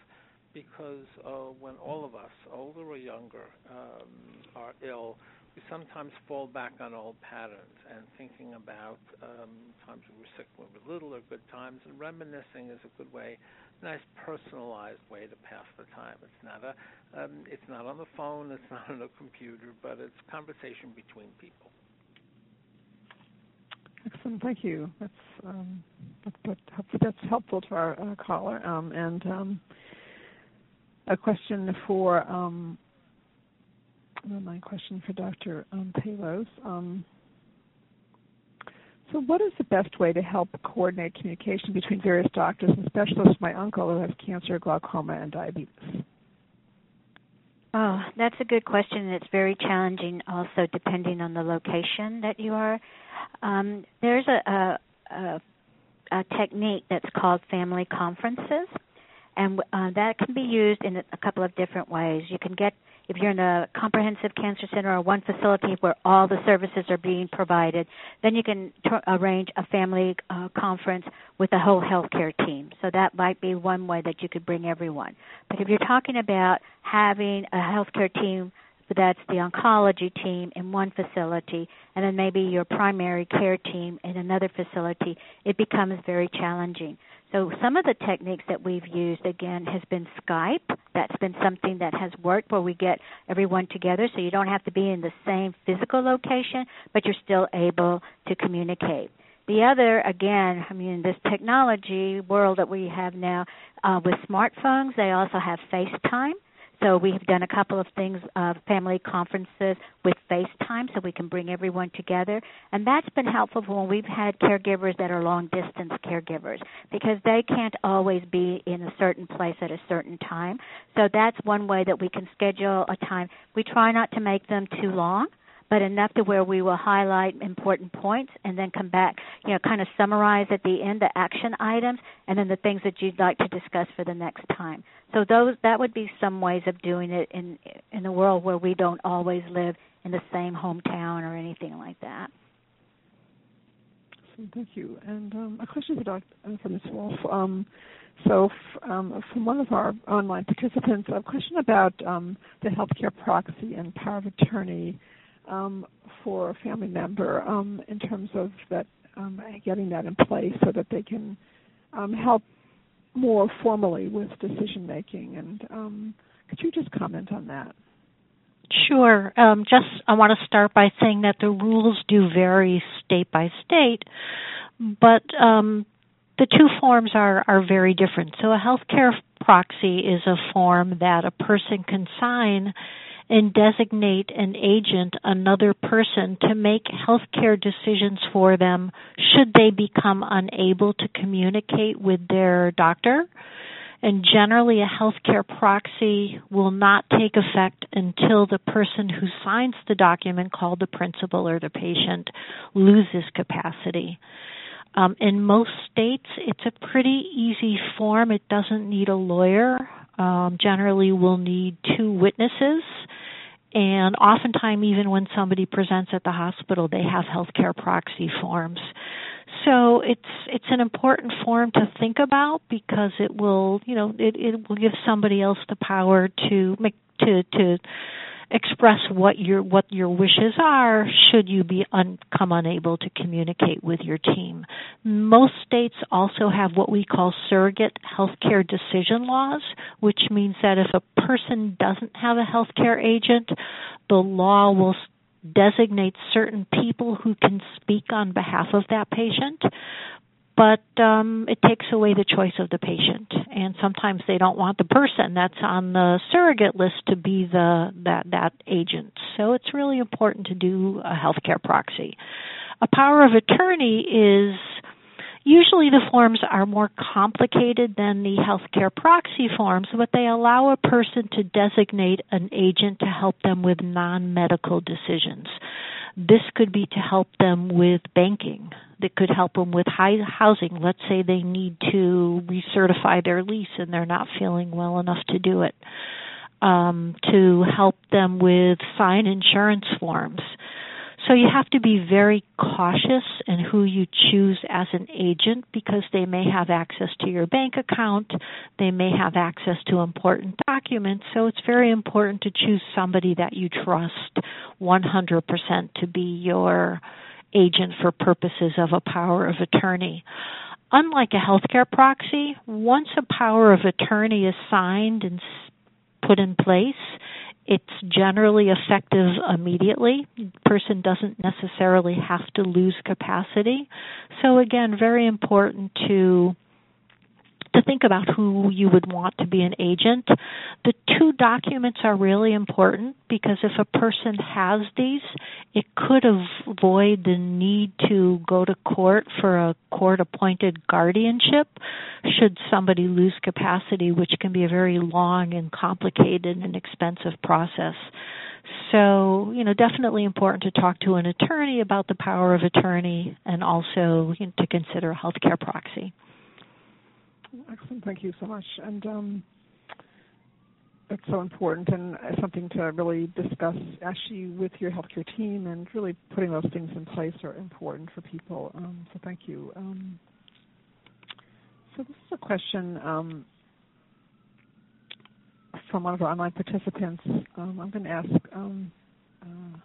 because uh, when all of us, older or younger, um, are ill, we sometimes fall back on old patterns and thinking about um, times we were sick when we were little or good times, and reminiscing is a good way nice personalized way to pass the time. It's not a um, it's not on the phone, it's not on a computer, but it's conversation between people. Excellent, thank you. That's um, that, that, that's helpful to our uh, caller. Um, and um, a question for um, my question for Dr. Um, Palos. Um, so, what is the best way to help coordinate communication between various doctors and specialists? My uncle who has cancer, glaucoma, and diabetes. Oh, that's a good question. It's very challenging, also depending on the location that you are. Um, there's a, a, a, a technique that's called family conferences, and uh, that can be used in a couple of different ways. You can get if you're in a comprehensive cancer center or one facility where all the services are being provided, then you can t- arrange a family uh, conference with the whole healthcare team. So that might be one way that you could bring everyone. But if you're talking about having a healthcare team that's the oncology team in one facility and then maybe your primary care team in another facility, it becomes very challenging. So some of the techniques that we've used again has been Skype. That's been something that has worked where we get everyone together so you don't have to be in the same physical location, but you're still able to communicate. The other, again, I mean, this technology world that we have now uh, with smartphones, they also have FaceTime. So we've done a couple of things, uh, family conferences with FaceTime, so we can bring everyone together, and that's been helpful when we've had caregivers that are long distance caregivers because they can't always be in a certain place at a certain time. So that's one way that we can schedule a time. We try not to make them too long but enough to where we will highlight important points and then come back, you know, kind of summarize at the end the action items and then the things that you'd like to discuss for the next time. So those that would be some ways of doing it in in a world where we don't always live in the same hometown or anything like that. Thank you. And um, a question for Dr. Uh, for Ms. Wolf. Um, so, f- um, from one of our online participants, a question about um, the healthcare proxy and power of attorney um, for a family member um, in terms of that um, getting that in place so that they can um, help more formally with decision making. And um, could you just comment on that? Sure. Um, just I want to start by saying that the rules do vary state by state, but um, the two forms are are very different. So a healthcare proxy is a form that a person can sign and designate an agent, another person, to make healthcare decisions for them should they become unable to communicate with their doctor. And generally, a healthcare proxy will not take effect until the person who signs the document, called the principal or the patient, loses capacity. Um, in most states, it's a pretty easy form. It doesn't need a lawyer. Um, generally, we'll need two witnesses and oftentimes, even when somebody presents at the hospital, they have healthcare proxy forms. So it's it's an important form to think about because it will, you know, it, it will give somebody else the power to make to to express what your what your wishes are should you be un, come unable to communicate with your team. Most states also have what we call surrogate healthcare decision laws, which means that if a person doesn't have a healthcare agent, the law will designate certain people who can speak on behalf of that patient but um, it takes away the choice of the patient. And sometimes they don't want the person that's on the surrogate list to be the that that agent. So it's really important to do a healthcare proxy. A power of attorney is usually the forms are more complicated than the healthcare proxy forms, but they allow a person to designate an agent to help them with non-medical decisions. This could be to help them with banking. That could help them with high housing. Let's say they need to recertify their lease and they're not feeling well enough to do it. Um, to help them with sign insurance forms. So you have to be very cautious in who you choose as an agent because they may have access to your bank account, they may have access to important documents. So it's very important to choose somebody that you trust 100% to be your agent for purposes of a power of attorney. Unlike a healthcare proxy, once a power of attorney is signed and put in place, it's generally effective immediately. The person doesn't necessarily have to lose capacity. So again, very important to to think about who you would want to be an agent. The two documents are really important because if a person has these, it could avoid the need to go to court for a court appointed guardianship should somebody lose capacity, which can be a very long and complicated and expensive process. So, you know, definitely important to talk to an attorney about the power of attorney and also you know, to consider a healthcare proxy. Excellent. Thank you so much. And um, that's so important and something to really discuss actually with your healthcare team and really putting those things in place are important for people. Um, so thank you. Um, so this is a question um, from one of our online participants. Um, I'm going to ask um, uh,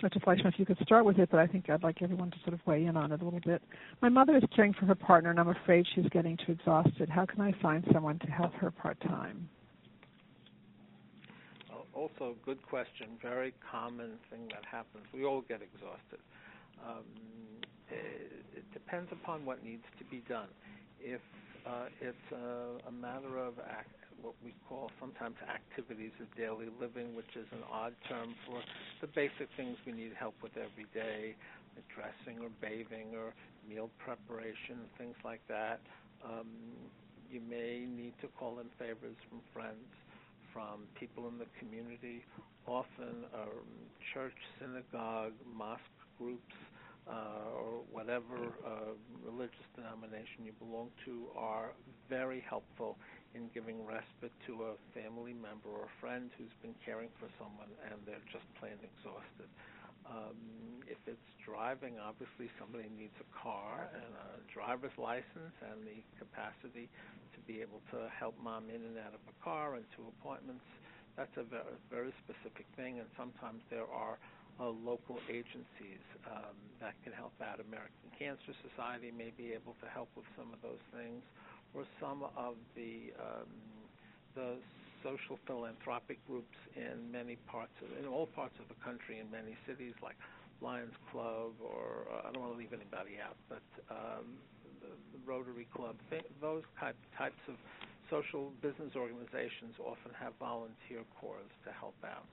Dr. Fleischman, if you could start with it, but I think I'd like everyone to sort of weigh in on it a little bit. My mother is caring for her partner, and I'm afraid she's getting too exhausted. How can I find someone to help her part time? Also, good question. Very common thing that happens. We all get exhausted. Um, it, it, depends upon what needs to be done. If uh, it's a, a matter of act, what we call sometimes activities of daily living, which is an odd term for the basic things we need help with every day, like dressing or bathing or meal preparation, things like that. Um, you may need to call in favors from friends, from people in the community, often um, church, synagogue, mosque groups, uh, or whatever uh, religious denomination you belong to are very helpful in giving respite to a family member or friend who's been caring for someone and they're just plain exhausted. Um, if it's driving, obviously somebody needs a car and a driver's license and the capacity to be able to help mom in and out of a car and to appointments. That's a very, very specific thing, and sometimes there are uh, local agencies um, that can help out. American Cancer Society may be able to help with some of those things, or some of the um, the social philanthropic groups in many parts of in all parts of the country in many cities like Lions Club or uh, I don't want to leave anybody out, but um, the, the Rotary Club, th- those type, types of social business organizations often have volunteer corps to help out.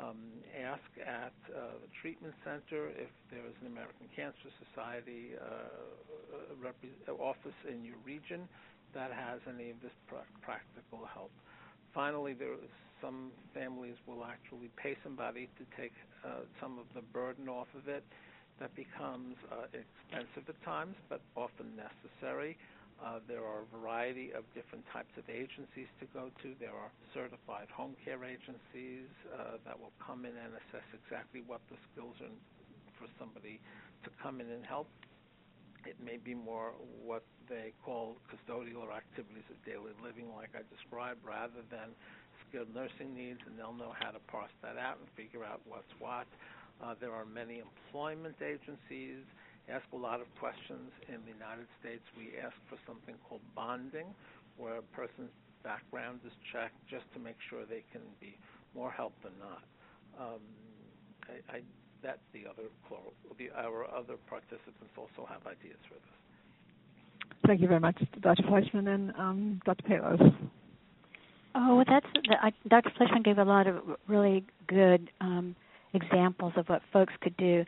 Um, ask at uh, the treatment center if there is an American Cancer Society uh, rep- office in your region that has any of this pr- practical help. Finally, there is some families will actually pay somebody to take uh, some of the burden off of it. That becomes uh, expensive at times, but often necessary. Uh, there are a variety of different types of agencies to go to. There are certified home care agencies uh, that will come in and assess exactly what the skills are for somebody to come in and help. It may be more what they call custodial or activities of daily living, like I described, rather than skilled nursing needs, and they'll know how to parse that out and figure out what's what. Uh, there are many employment agencies ask a lot of questions. In the United States, we ask for something called bonding, where a person's background is checked just to make sure they can be more help than not. Um, I, I, that's the other the, our other participants also have ideas for this. Thank you very much, Dr. Fleischman and um, Dr. Palos. Oh, that's the, I, Dr. Fleischman gave a lot of really good um, examples of what folks could do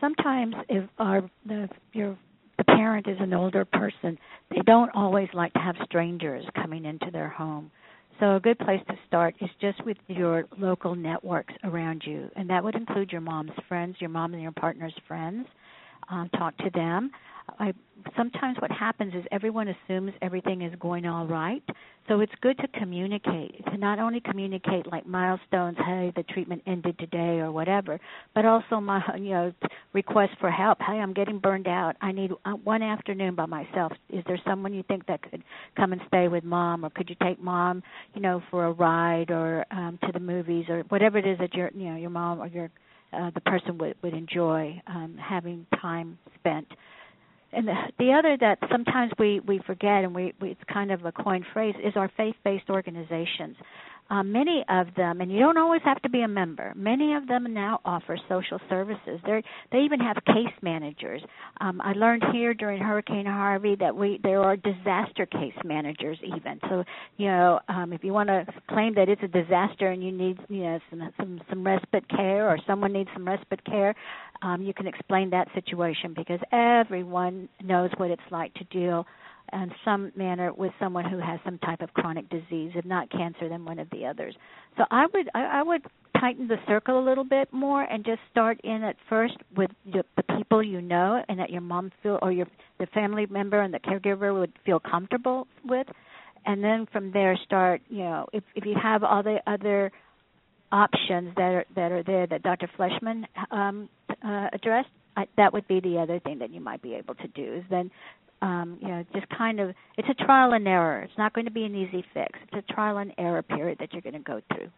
sometimes if our the your the parent is an older person, they don't always like to have strangers coming into their home. So a good place to start is just with your local networks around you, and that would include your mom's friends, your mom and your partner's friends. Um, talk to them. I sometimes what happens is everyone assumes everything is going all right. So it's good to communicate, to not only communicate like milestones, hey, the treatment ended today or whatever, but also my, you know, request for help. Hey, I'm getting burned out. I need uh, one afternoon by myself. Is there someone you think that could come and stay with mom, or could you take mom, you know, for a ride or um, to the movies or whatever it is that your, you know, your mom or your uh, the person would would enjoy um, having time spent and the, the other that sometimes we we forget and we, we it's kind of a coined phrase is our faith-based organizations um, many of them, and you don't always have to be a member. Many of them now offer social services. They they even have case managers. Um, I learned here during Hurricane Harvey that we there are disaster case managers even. So you know um, if you want to claim that it's a disaster and you need you know some some some respite care or someone needs some respite care, um, you can explain that situation because everyone knows what it's like to deal in some manner with someone who has some type of chronic disease, if not cancer, then one of the others. So I would I, I would tighten the circle a little bit more and just start in at first with the, the people you know and that your mom feel or your the family member and the caregiver would feel comfortable with, and then from there start. You know, if if you have all the other options that are that are there that Dr. Fleischman um, uh, addressed, I, that would be the other thing that you might be able to do is then um, you know, just kind of it's a trial and error. It's not going to be an easy fix. It's a trial and error period that you're going to go through.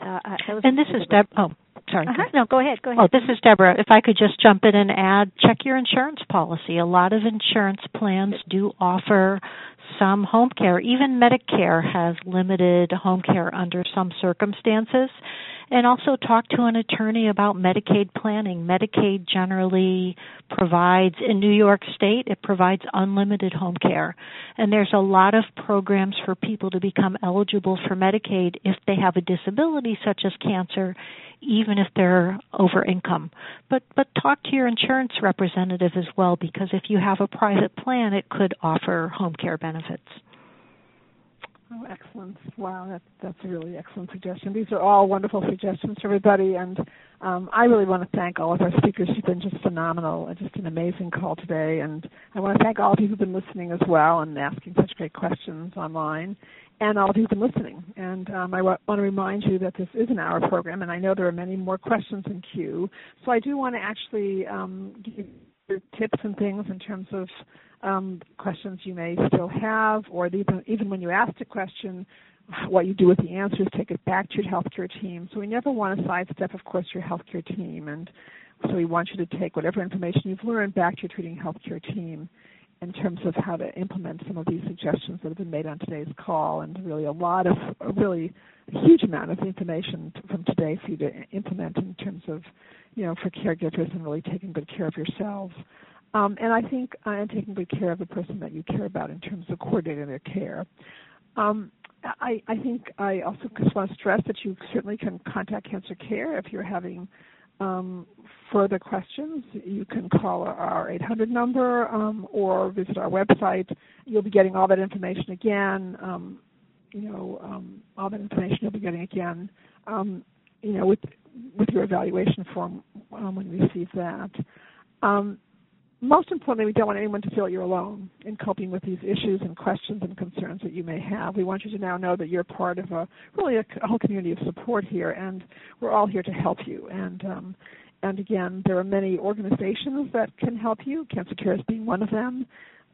So, uh, and this is Deb. Oh, sorry. Uh-huh. No, go ahead. Go ahead. Oh, this is Deborah. If I could just jump in and add, check your insurance policy. A lot of insurance plans do offer some home care. Even Medicare has limited home care under some circumstances. and also talk to an attorney about Medicaid planning. Medicaid generally provides, in New York State, it provides unlimited home care. And there's a lot of programs for people to become eligible for Medicaid if they have a disability such as cancer, even if they're over income. But but talk to your insurance representative as well because if you have a private plan it could offer home care benefits. Oh, excellent! Wow, that's that's a really excellent suggestion. These are all wonderful suggestions for everybody, and um, I really want to thank all of our speakers. You've been just phenomenal, just an amazing call today, and I want to thank all of you who've been listening as well and asking such great questions online, and all of you who've been listening. And um, I w- want to remind you that this is an hour program, and I know there are many more questions in queue. So I do want to actually um, give you tips and things in terms of um, questions you may still have, or even, even when you ask a question, what you do with the answers, take it back to your healthcare team. So we never want to sidestep, of course, your healthcare team, and so we want you to take whatever information you've learned back to your treating healthcare team in terms of how to implement some of these suggestions that have been made on today's call, and really a lot of, a really huge amount of information from today for you to implement in terms of, you know, for caregivers and really taking good care of yourselves. Um, and I think uh, and taking good care of the person that you care about in terms of coordinating their care. Um, I, I think I also just want to stress that you certainly can contact Cancer Care if you're having um, further questions. You can call our 800 number um, or visit our website. You'll be getting all that information again. Um, you know, um, all that information you'll be getting again. Um, you know, with with your evaluation form um, when you receive that. Most importantly, we don't want anyone to feel you're alone in coping with these issues and questions and concerns that you may have. We want you to now know that you're part of a really a, a whole community of support here, and we're all here to help you. And um, and again, there are many organizations that can help you. Cancer Care is being one of them.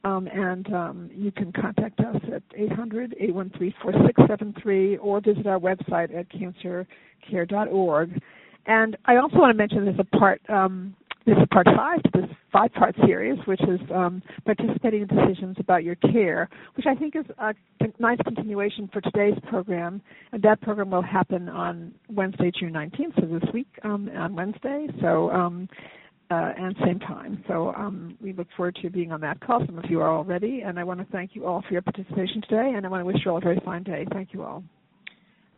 Um, and um, you can contact us at 800-813-4673 or visit our website at cancercare.org. And I also want to mention there's a part um, this is part five to this five part series, which is um, participating in decisions about your care, which I think is a nice continuation for today's program. And that program will happen on Wednesday, June 19th, so this week um, on Wednesday. So, um, uh, and same time. So um, we look forward to being on that call. Some of you are already, and I want to thank you all for your participation today, and I want to wish you all a very fine day. Thank you all.